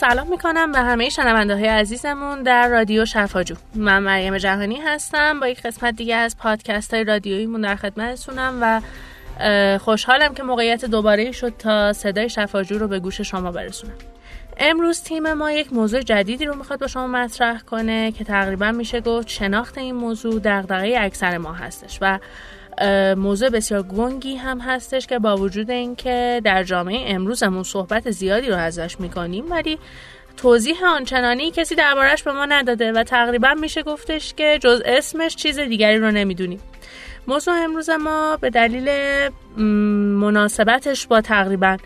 سلام می‌کنم به همه شنونده های عزیزمون در رادیو شفاجو من مریم جهانی هستم با یک قسمت دیگه از پادکست های رادیوییمون در خدمتتونم و خوشحالم که موقعیت دوباره شد تا صدای شفاجو رو به گوش شما برسونم. امروز تیم ما یک موضوع جدیدی رو می‌خواد با شما مطرح کنه که تقریبا میشه گفت شناخت این موضوع دغدغه اکثر ما هستش و موضوع بسیار گنگی هم هستش که با وجود اینکه در جامعه امروزمون صحبت زیادی رو ازش می‌کنیم ولی توضیح آنچنانی کسی دربارش به ما نداده و تقریبا میشه گفتش که جز اسمش چیز دیگری رو نمی‌دونیم. موضوع امروز ما به دلیل مناسبتش با تقریبا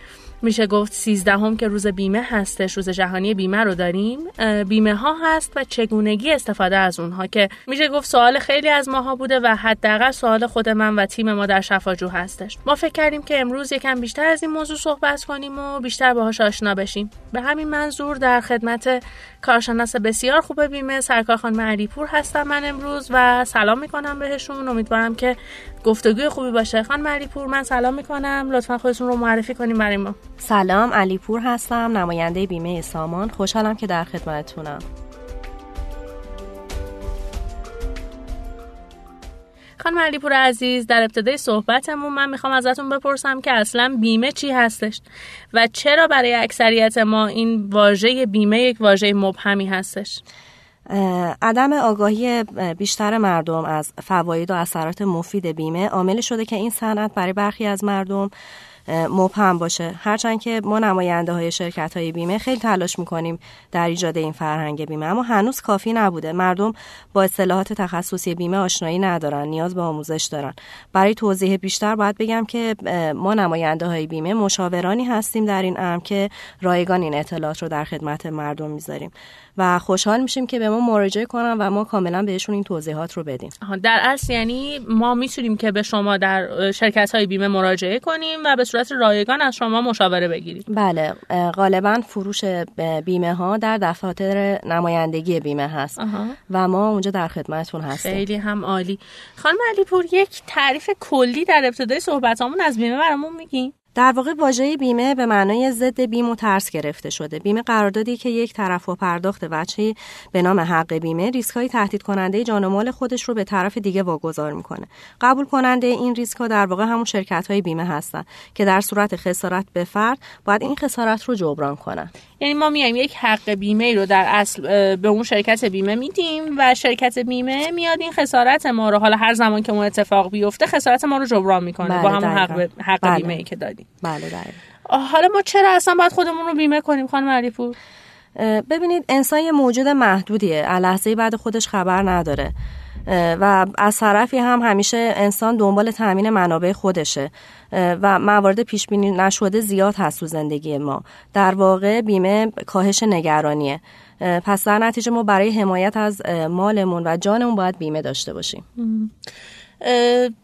میشه گفت سیزدهم که روز بیمه هستش روز جهانی بیمه رو داریم. بیمه ها هست و چگونگی استفاده از اونها که میشه گفت سوال خیلی از ماها بوده و حداقل سوال خود من و تیم ما در شفاجو هستش. ما فکر کردیم که امروز یکم بیشتر از این موضوع صحبت کنیم و بیشتر باهاش آشنا بشیم. به همین منظور در خدمت کارشناس بسیار خوب بیمه سرکار خانم علیپور هستم من امروز و سلام می‌کنم بهشون. امیدوارم که گفتگوی خوبی باشه. خانم علیپور من سلام می‌کنم. لطفا خودتون رو معرفی کنیم برای ما. سلام علیپور هستم نماینده بیمه سامان. خوشحالم که در خدمتتونم. خانم علیپور عزیز در ابتدای صحبتمون من می‌خوام ازتون بپرسم که اصلا بیمه چی هستش و چرا برای اکثریت ما این واژه بیمه یک واژه مبهمی هستش؟ عدم آگاهی بیشتر مردم از فواید و اثرات مفید بیمه عامل شده که این صنعت برای برخی از مردم مبهم باشه. هرچند که ما نماینده های شرکت های بیمه خیلی تلاش می‌کنیم در ایجاد این فرهنگ بیمه اما هنوز کافی نبوده. مردم با اصطلاحات تخصصی بیمه آشنایی ندارن نیاز به آموزش دارن. برای توضیح بیشتر باید بگم که ما نماینده های بیمه مشاورانی هستیم در این امر که رایگان این اطلاعات رو در خدمت مردم می‌ذاریم. و خوشحال میشیم که به ما مراجعه کنن و ما کاملا بهشون این توضیحات رو بدیم. در اصل یعنی ما می‌تونیم که به شما در شرکت های بیمه مراجعه کنیم و به صورت رایگان از شما مشاوره بگیریم. بله غالبا فروش بیمه ها در دفاتر نمایندگی بیمه هست و ما اونجا در خدمتتون هستیم. خیلی هم عالی. خانم علیپور یک تعریف کلی در ابتدای صحبتامون از بیمه برامون میگیم در واقع واژه بیمه به معنای ضد بیم و ترس گرفته شده. بیمه قراردادی که یک طرف و پرداخت وجهی به نام حق بیمه ریسکای تهدید کننده جان و مال خودش رو به طرف دیگه واگذار می‌کنه. قبول کننده این ریسک ها در واقع همون شرکت های بیمه هستن که در صورت خسارت به فرد باید این خسارت رو جبران کنن. یعنی ما میایم یک حق بیمه رو در اصل به اون شرکت بیمه میدیم و شرکت بیمه میاد این خسارت ما رو حالا هر زمان که اون اتفاق بیفته خسارت ما رو جبران می‌کنه بله با همون حق, حق بله. بیمه ای که دادیم. بله بله حالا ما چرا اصلا باید خودمون رو بیمه کنیم خانم علیپور؟ ببینید انسان یه موجود محدودیه. لحظه بعد خودش خبر نداره. و از طرفی هم همیشه انسان دنبال تامین منابع خودشه. و موارد پیش بینی نشده زیاد هست تو زندگی ما. در واقع بیمه کاهش نگرانیه. پس در نتیجه ما برای حمایت از مالمون و جانمون باید بیمه داشته باشیم.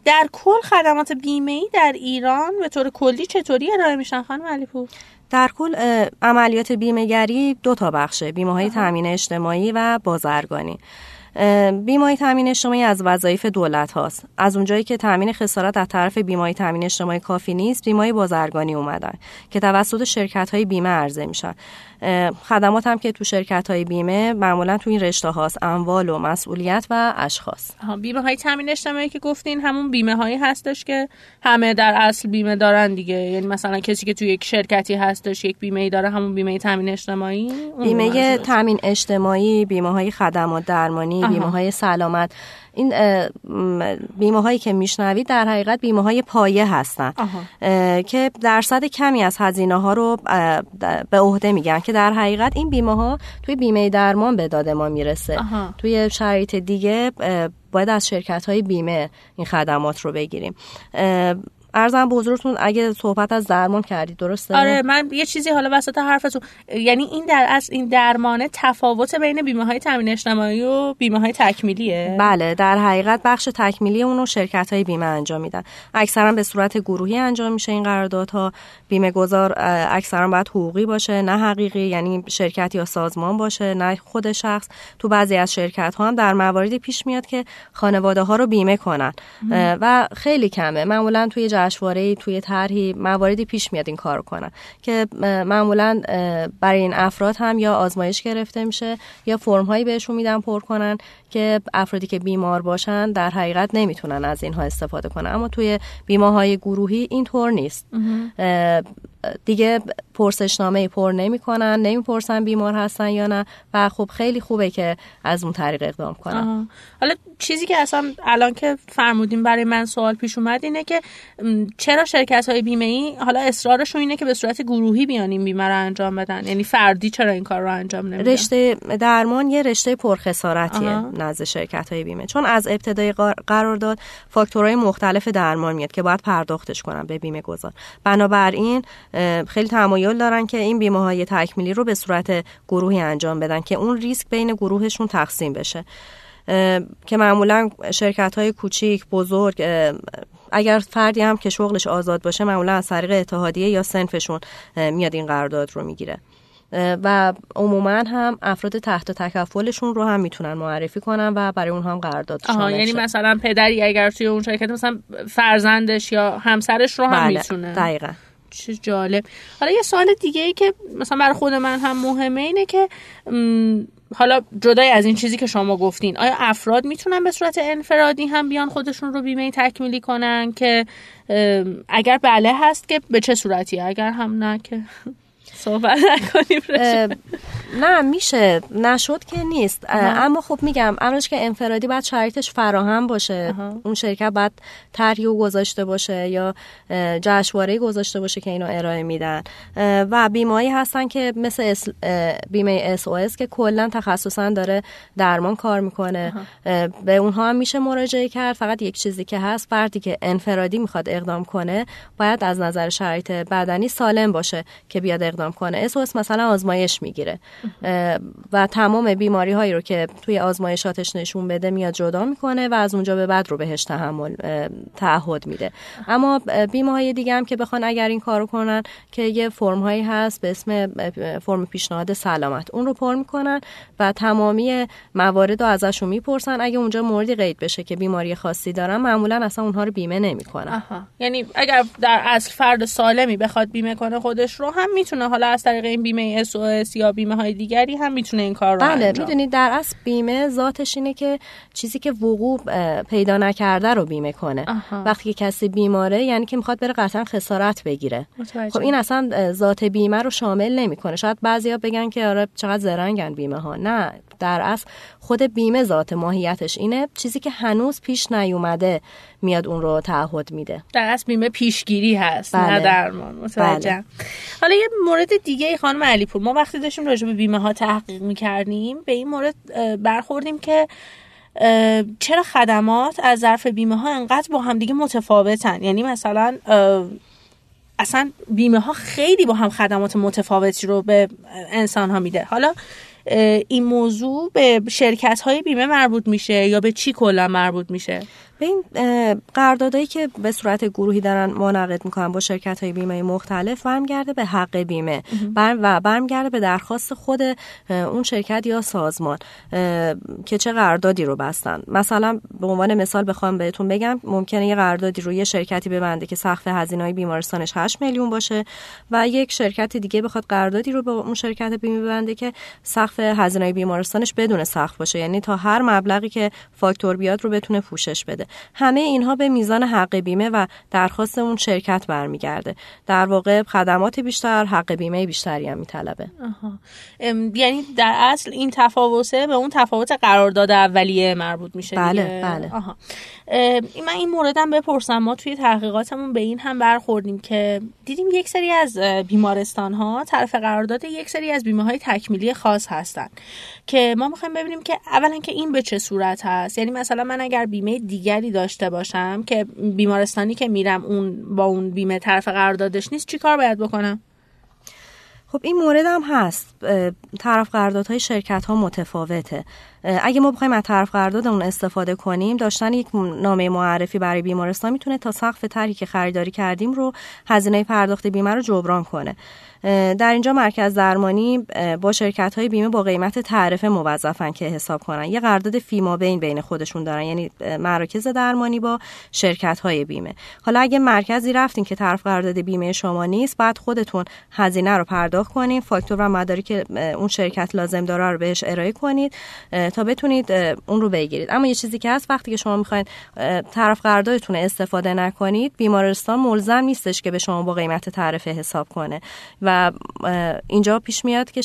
در کل خدمات بیمه ای در ایران به طور کلی چطوری ارائه میشن خانم علیپور؟ در کل عملیات بیمهگری دو تا بخشه. بیمه های تامین اجتماعی و بازرگانی. بیمه تامین اجتماعی از وظایف دولت هاست. از اونجایی که تامین خسارت از طرف بیمه تامین اجتماعی کافی نیست بیمه بازرگانی اومدن که توسط شرکت های بیمه عرضه میشن. خدمات هم که تو شرکت های بیمه معمولا تو این رشته هاست. اموال و مسئولیت و اشخاص. بیمه های تامین اجتماعی که گفتین همون بیمه هایی هستش که همه در اصل بیمه دارن دیگه. یعنی مثلا کسی که تو یک شرکتی هستش یک بیمه ای داره همون بیمه تامین اجتماعی؟ بیمه تامین اجتماعی بیمه های خدمات درمانی بیمه های سلامت. این بیمه هایی که میشنوید در حقیقت بیمه های پایه هستن. که درصد کمی از هزینه ها رو به عهده میگن که در حقیقت این بیمه ها توی بیمه درمان به داد ما می‌رسه. توی شرایط دیگه باید از شرکت های بیمه این خدمات رو بگیریم. ارزم به حضورتون اگه صحبت از درمان کردید درسته؟ آره من یه چیزی حالا وسط حرفتون یعنی این در از این درمانه تفاوت بین بیمه های تامین اجتماعی و بیمه های تکمیلیه؟ بله در حقیقت بخش تکمیلی اونو شرکت های بیمه انجام میدن. اکثرا به صورت گروهی انجام میشه این قراردادها. بیمه گذار اکثرا باید حقوقی باشه نه حقیقی یعنی شرکت یا سازمان باشه نه خود شخص. تو بعضی از شرکت ها هم در مواردی پیش میاد که خانواده ها رو بیمه کنن. و خیلی کمه. معمولا توی جشنواره توی طرحی مواردی پیش میاد این کار کنن که معمولا برای این افراد هم یا آزمایش گرفته میشه یا فرم هایی بهشون میدن پر کنن که افرادی که بیمار باشن در حقیقت نمی‌تونن از اینها استفاده کنن. اما توی بیماهای گروهی اینطور نیست. دیگه پرسشنامه پر نمی‌کنن نمی‌پرسن بیمار هستن یا نه. و خب خیلی خوبه که از اون طریق اقدام کنن. حالا چیزی که اصلا الان که فرمودیم برای من سوال پیش اومد اینه که چرا شرکت های بیمه ای حالا اصرارشون اینه که به صورت گروهی بیان این بیمه رو انجام بدن؟ یعنی فردی چرا این کار رو انجام نمیدن؟ رشته درمان یه رشته پرخسارتیه نزد شرکت های بیمه. چون از ابتدای قرارداد فاکتورهای مختلف درمان میاد که باید پرداختش کنن به بیمه گذار. بنابراین خیلی تمایل دارن که این بیمه های تکمیلی رو به صورت گروهی انجام بدن که اون ریسک بین گروهشون تقسیم بشه. که معمولا شرکت های کوچیک بزرگ اگر فردی هم که شغلش آزاد باشه معمولا از طریق اتحادیه یا سنفشون میاد این قرارداد رو می‌گیره. و عموما هم افراد تحت تکفلشون رو هم می‌تونن معرفی کنن و برای اونها هم قرارداد شامل یعنی مثلا پدری اگر توی اون شرکت مثلا فرزندش یا همسرش رو هم بله. می‌تونه. دقیقا. چه جالب. حالا یه سوال دیگه ای که مثلا برای خود من هم مهمه اینه که حالا جدای از این چیزی که شما گفتین آیا افراد می‌تونن به صورت انفرادی هم بیان خودشون رو بیمه تکمیلی کنن که اگر بله هست که به چه صورتی اگر هم نه که صحبت نکنیم. نه میشه. نشد که نیست. اما خب میگم امرش که انفرادی باید شرایطش فراهم باشه. اون شرکت باید طرحی گذاشته باشه یا جشنواره گذاشته باشه که اینو ارائه میدن. و بیمایی هستن که مثل بیمه اس او که کلا تخصصا داره درمان کار می‌کنه. به اونها هم میشه مراجعه کرد. فقط یک چیزی که هست فردی که انفرادی می‌خواد اقدام کنه باید از نظر شرایط بدنی سالم باشه که بیاد اقدام کنه. اس مثلا آزمایش می‌گیره. و تمام بیماری هایی رو که توی آزمایشاتش نشون بده میاد جدا می‌کنه و از اونجا به بعد رو بهش تحمل تعهد میده. اما بیمه های دیگه هم که بخوان اگر این کارو کنن که یه فرم هایی هست به اسم فرم پیشنهاد سلامت. اون رو پر می‌کنن و تمامی موارد رو ازشون می‌پرسن. اگه اونجا موردی قید بشه که بیماری خاصی دارن معمولا اصلا اونها رو بیمه نمی‌کنن. یعنی اگر در اصل فرد سالمی بخواد بیمه کنه خودش رو هم می‌تونه. حالا از طریق این بیمه اس یا بیمه های دیگری هم می‌تونه این کار رو بله می‌دونید در اصل بیمه ذاتش اینه که چیزی که وقوع پیدا نکرده رو بیمه کنه. وقتی که کسی بیماره یعنی که می‌خواد بره قطعا خسارت بگیره. خب این اصلا ذات بیمه رو شامل نمی‌کنه. شاید بعضیا بگن که آره چقدر زرنگن بیمه ها نه در اصل خود بیمه ذات ماهیتش اینه. چیزی که هنوز پیش نیومده میاد اون رو تعهد میده. در اصل بیمه پیشگیری هست بله. نه درمان. متوجه. بله. حالا یه مورد دیگه ای خانم علیپور. ما وقتی داشتیم راجع به بیمه ها تحقیق می‌کردیم به این مورد برخوردیم که چرا خدمات از ظرف بیمه ها انقدر با هم دیگه متفاوتن؟ یعنی مثلا اصلا بیمه ها خیلی با هم خدمات متفاوتی رو به انسان ها میده. حالا این موضوع به شرکت های بیمه مربوط میشه یا به چی کلا مربوط میشه؟ به این قراردادایی که به صورت گروهی دارن منعقد می‌کنن با شرکت های بیمه مختلف برمیگرده به حق بیمه. بر و برمیگرده به درخواست خود اون شرکت یا سازمان که چه قراردادی رو بستن. مثلا به عنوان مثال بخوام بهتون بگم ممکنه یه قراردادی رو یه شرکتی ببنده که سقف هزینه های بیمارستانش 8 میلیون باشه و یک شرکت دیگه بخواد قراردادی رو با اون شرکت بیمه ببنده که سقف هزینه بیمارستانش بدون سقف باشه. یعنی تا هر مبلغی که فاکتور بیاد رو بتونه پوشش بده. همه اینها به میزان حق بیمه و درخواست اون شرکت برمیگرده. در واقع خدمات بیشتر حق بیمه بیشتری هم میطلبه. یعنی در اصل این تفاوته به اون تفاوت قرارداد اولیه مربوط میشه بله دیگه. بله. آها. من این موردم بپرسم. ما توی تحقیقاتمون به این هم برخوردیم که دیدیم یک سری از بیمارستان ها طرف قرارداد یک سری از بیمه های تکمیلی خاص هستن که ما می‌خوایم ببینیم که اولا که این به چه صورت هست؟ یعنی مثلا من اگر بیمه دیگری داشته باشم که بیمارستانی که میرم اون با اون بیمه طرف قراردادش نیست چی کار باید بکنم؟ خب این مورد هم هست طرف قراردادهای شرکت ها متفاوته. اگه ما بخوایم از طرف قراردادمون استفاده کنیم داشتن یک نامه معرفی برای بیمارستان می‌تونه تا سقف طرحی که خریداری کردیم رو هزینه پرداخت بیمه رو جبران کنه. در اینجا مرکز درمانی با شرکت های بیمه با قیمت تعرفه موظفن که حساب کنن. یه قرارداد فیما بین بین خودشون دارن یعنی مراکز درمانی با شرکت های بیمه. حالا اگه مرکزی رفتین که طرف قرارداد بیمه شما نیست بعد خودتون هزینه رو پرداخت کنین فاکتور و مداری که اون شرکت لازم داره رو بهش ارائه کنید. تا بتونید اون رو بگیرید. اما یه چیزی که هست وقتی که شما می‌خواین طرف قراردادتون استفاده نکنید بیمارستان ملزم نیستش که به شما با قیمت تعرفه حساب کنه. و اینجا پیش میاد که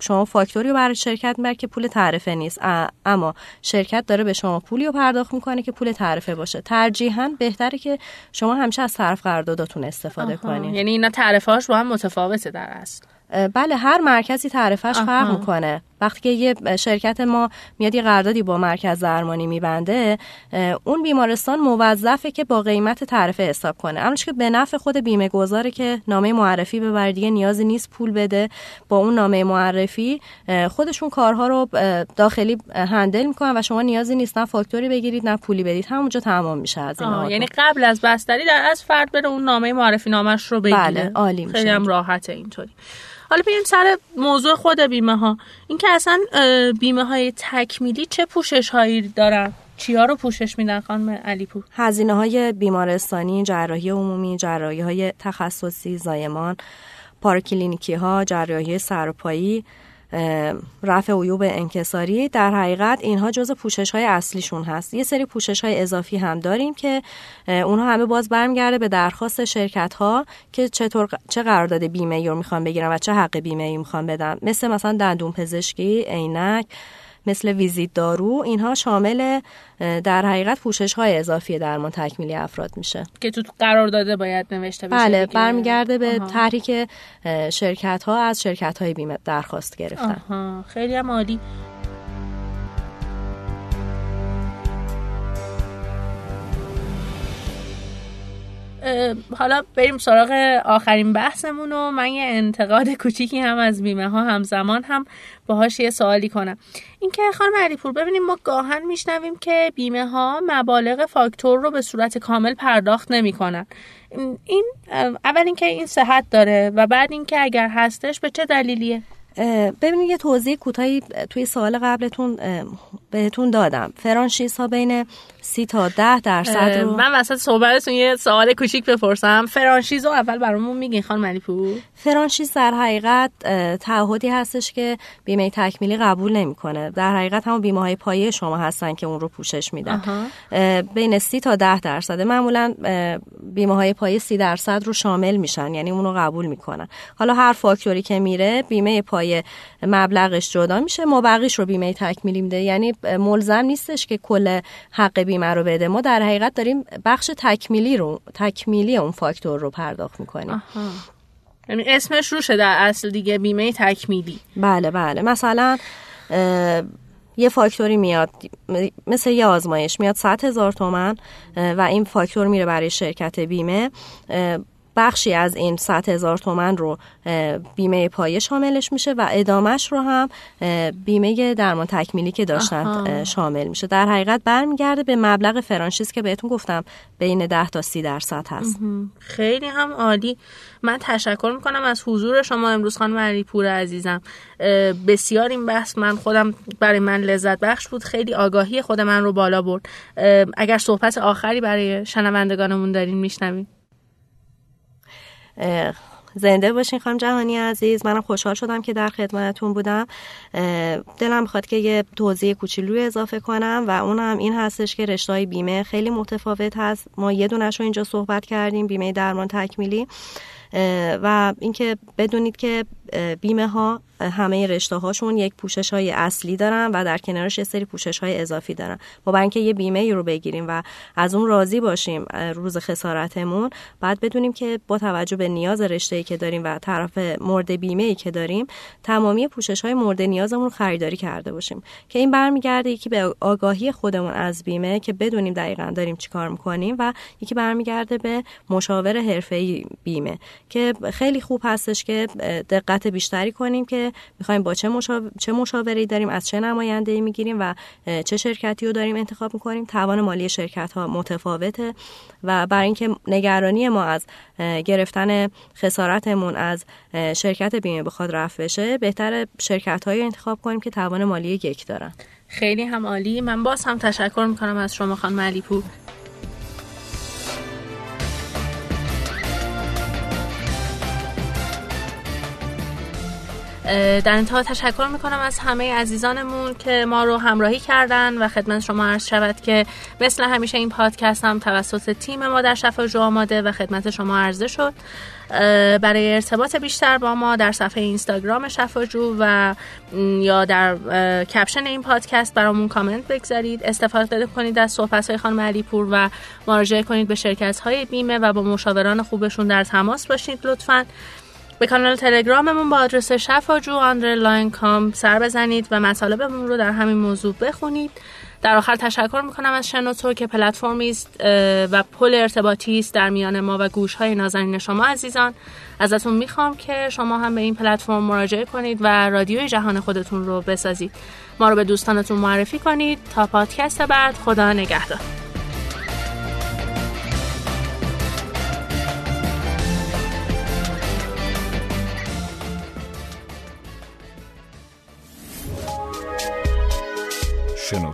شما فاکتوری رو برای شرکت میبر که پول تعرفه نیست. اما شرکت داره به شما پولی رو پرداخت می‌کنه که پول تعرفه باشه. ترجیحاً بهتره که شما همیشه از طرف قراردادتون استفاده کنید. یعنی اینا تعرفه هاش با هم متفاوته در اصل. بله هر مرکزی تعرفش فرق می‌کنه. وقتی که یه شرکت ما میاد یه قراردادی با مرکز درمانی میبنده اون بیمارستان موظفه که با قیمت تعرفه حساب کنه. اما که به نفع خود بیمه گذاره که نامه معرفی ببره دیگه نیازی نیست پول بده با اون نامه معرفی خودشون کارها رو داخلی هندل می‌کنن و شما نیازی نیست نه فاکتوری بگیرید نه پولی بدید. همونجا تمام میشه از این یعنی قبل از بستری در از فرد بره اون نامه معرفی نامش رو بگیره. بله عالی میشه. خیلی هم راحته اینطوری. حالا بیایم سر موضوع خود بیمه ها اینکه اصلا بیمه های تکمیلی چه پوشش هایی دارن؟ چیا رو پوشش میدن خانم علیپور؟ هزینه های بیمارستانی جراحی عمومی جراحی های تخصصی زایمان پارکلینیکی ها جراحی سرپایی رفع عیوب انکساری در حقیقت اینها جز پوشش های اصلیشون هست. یه سری پوشش های اضافی هم داریم که اونها همه باز برمیگرده به درخواست شرکت ها که چطور چه قرارداد بیمه رو می‌خوان بگیرن و چه حق بیمه ای می‌خوان بدن. مثل مثلا دندون پزشکی عینک مثل ویزیت دارو اینها شامل در حقیقت پوشش های اضافی درمان تکمیلی افراد میشه. که تو قرار داده باید نوشته بشه بله برمیگرده به که شرکت ها از شرکت های بیمه درخواست گرفتن. آها. خیلی هم عالی. حالا بریم سراغ آخرین بحثمون و من یه انتقاد کوچیکی هم از بیمه ها همزمان هم باهاش یه سوالی کنم. اینکه خانم علیپور ببینیم ما گاهن میشنویم که بیمه ها مبالغ فاکتور رو به صورت کامل پرداخت نمی‌کنن. این اول اینکه این صحت داره و بعد اینکه اگر هستش به چه دلیلیه؟ ببینید یه توضیح کوتاهی توی سوال قبلتون بهتون دادم. فرانشیز ها بین سی تا ده درصد رو من وسط صحبتتون یه سوال کوچیک بپرسم. فرانشیز رو اول برامون میگین خانم علیپور فرانشیز در حقیقت تعهدی هستش که بیمه تکمیلی قبول نمی‌کنه. در حقیقت همون بیمه های پایه شما هستن که اون رو پوشش میدن. بین سی تا ده درصد معمولا بیمه های پایه سی درصد رو شامل میشن یعنی اون رو قبول می‌کنن. حالا هر فاکتوری که میره بیمه پایه مبلغش جدا میشه. ما بقیش رو بیمه تکمیلی میده یعنی ملزم نیستش که کل حق بیمه رو بده. ما در حقیقت داریم بخش تکمیلی رو تکمیلی اون فاکتور رو پرداخت می‌کنیم. یعنی اسمش روشه در اصل دیگه بیمه تکمیلی. بله بله. مثلا یه فاکتوری میاد مثل یه آزمایش میاد 100 هزار تومن و این فاکتور میره برای شرکت بیمه. بخشی از این 100 هزار تومن رو بیمه پایه شاملش میشه و ادامش رو هم بیمه درمان تکمیلی که داشتن شامل میشه. در حقیقت برمیگرده به مبلغ فرانشیز که بهتون گفتم بین 10 تا 30 درصد هست. خیلی هم عالی. من تشکر می‌کنم از حضور شما امروز خانم علی پور عزیزم بسیار این بحث من خودم برای من لذت بخش بود. خیلی آگاهی خود من رو بالا برد. اگر صحبت آخری برای شنوندگانمون دارین میشنویم زنده باشین خانم جهانی عزیز. منم خوشحال شدم که در خدمتتون بودم. دلم می‌خواد که یه توضیح کوچولو اضافه کنم و اونم این هستش که رشته بیمه خیلی متفاوت هست. ما یه دونش رو اینجا صحبت کردیم بیمه درمان تکمیلی. و اینکه بدونید که بیمه ها همه رشته هاشون یک پوشش های اصلی دارن و در کنارش یه سری پوشش های اضافی دارن. با اینکه یه بیمه رو بگیریم و از اون راضی باشیم روز خسارتمون بعد بدونیم که با توجه به نیاز رشته ای که داریم و طرف مورد بیمه ای که داریم تمامی پوشش های مورد نیازمون رو خریداری کرده باشیم. که این برمیگرده یکی به آگاهی خودمون از بیمه که بدونیم دقیقا داریم چیکار می‌کنیم و یکی برمیگرده به مشاور حرفه‌ای بیمه که خیلی خوب هستش که دقت بیشتری کنیم که می‌خوایم با چه, مشاور... چه مشاوری داریم از چه نماینده ای می‌گیریم و چه شرکتی رو داریم انتخاب می‌کنیم. توان مالی شرکت ها متفاوته و برای اینکه نگرانی ما از گرفتن خسارتمون از شرکت بیمه بخواد رفع بشه بهتر شرکت هایی انتخاب کنیم که توان مالی یک دارن. خیلی هم عالی. من باز هم تشکر می‌کنم از شما خانم علیپور. در انتها تشکر می‌کنم از همه عزیزانمون که ما رو همراهی کردن و خدمت شما عرض شود که مثل همیشه این پادکست هم توسط تیم ما در شفاجو آماده و خدمت شما عرضه شد. برای ارتباط بیشتر با ما در صفحه اینستاگرام شفاجو و یا در کپشن این پادکست برامون کامنت بگذارید. استفاده کنید از صحبت های خانم علی پور و مراجعه کنید به شرکت های بیمه و با مشاوران خوبشون در تماس باشید لطفاً. به کانال تلگراممون با آدرس شفاجو underline com سر بزنید و مطالبمون رو در همین موضوع بخونید. در آخر تشکر می‌کنم از شنوتو که پلتفرمی است و پل ارتباطی است در میان ما و گوش های نازنین شما عزیزان. ازتون می‌خوام که شما هم به این پلتفرم مراجعه کنید و رادیوی جهان خودتون رو بسازید. ما رو به دوستانتون معرفی کنید. تا پادکست بعد خدا نگهدار.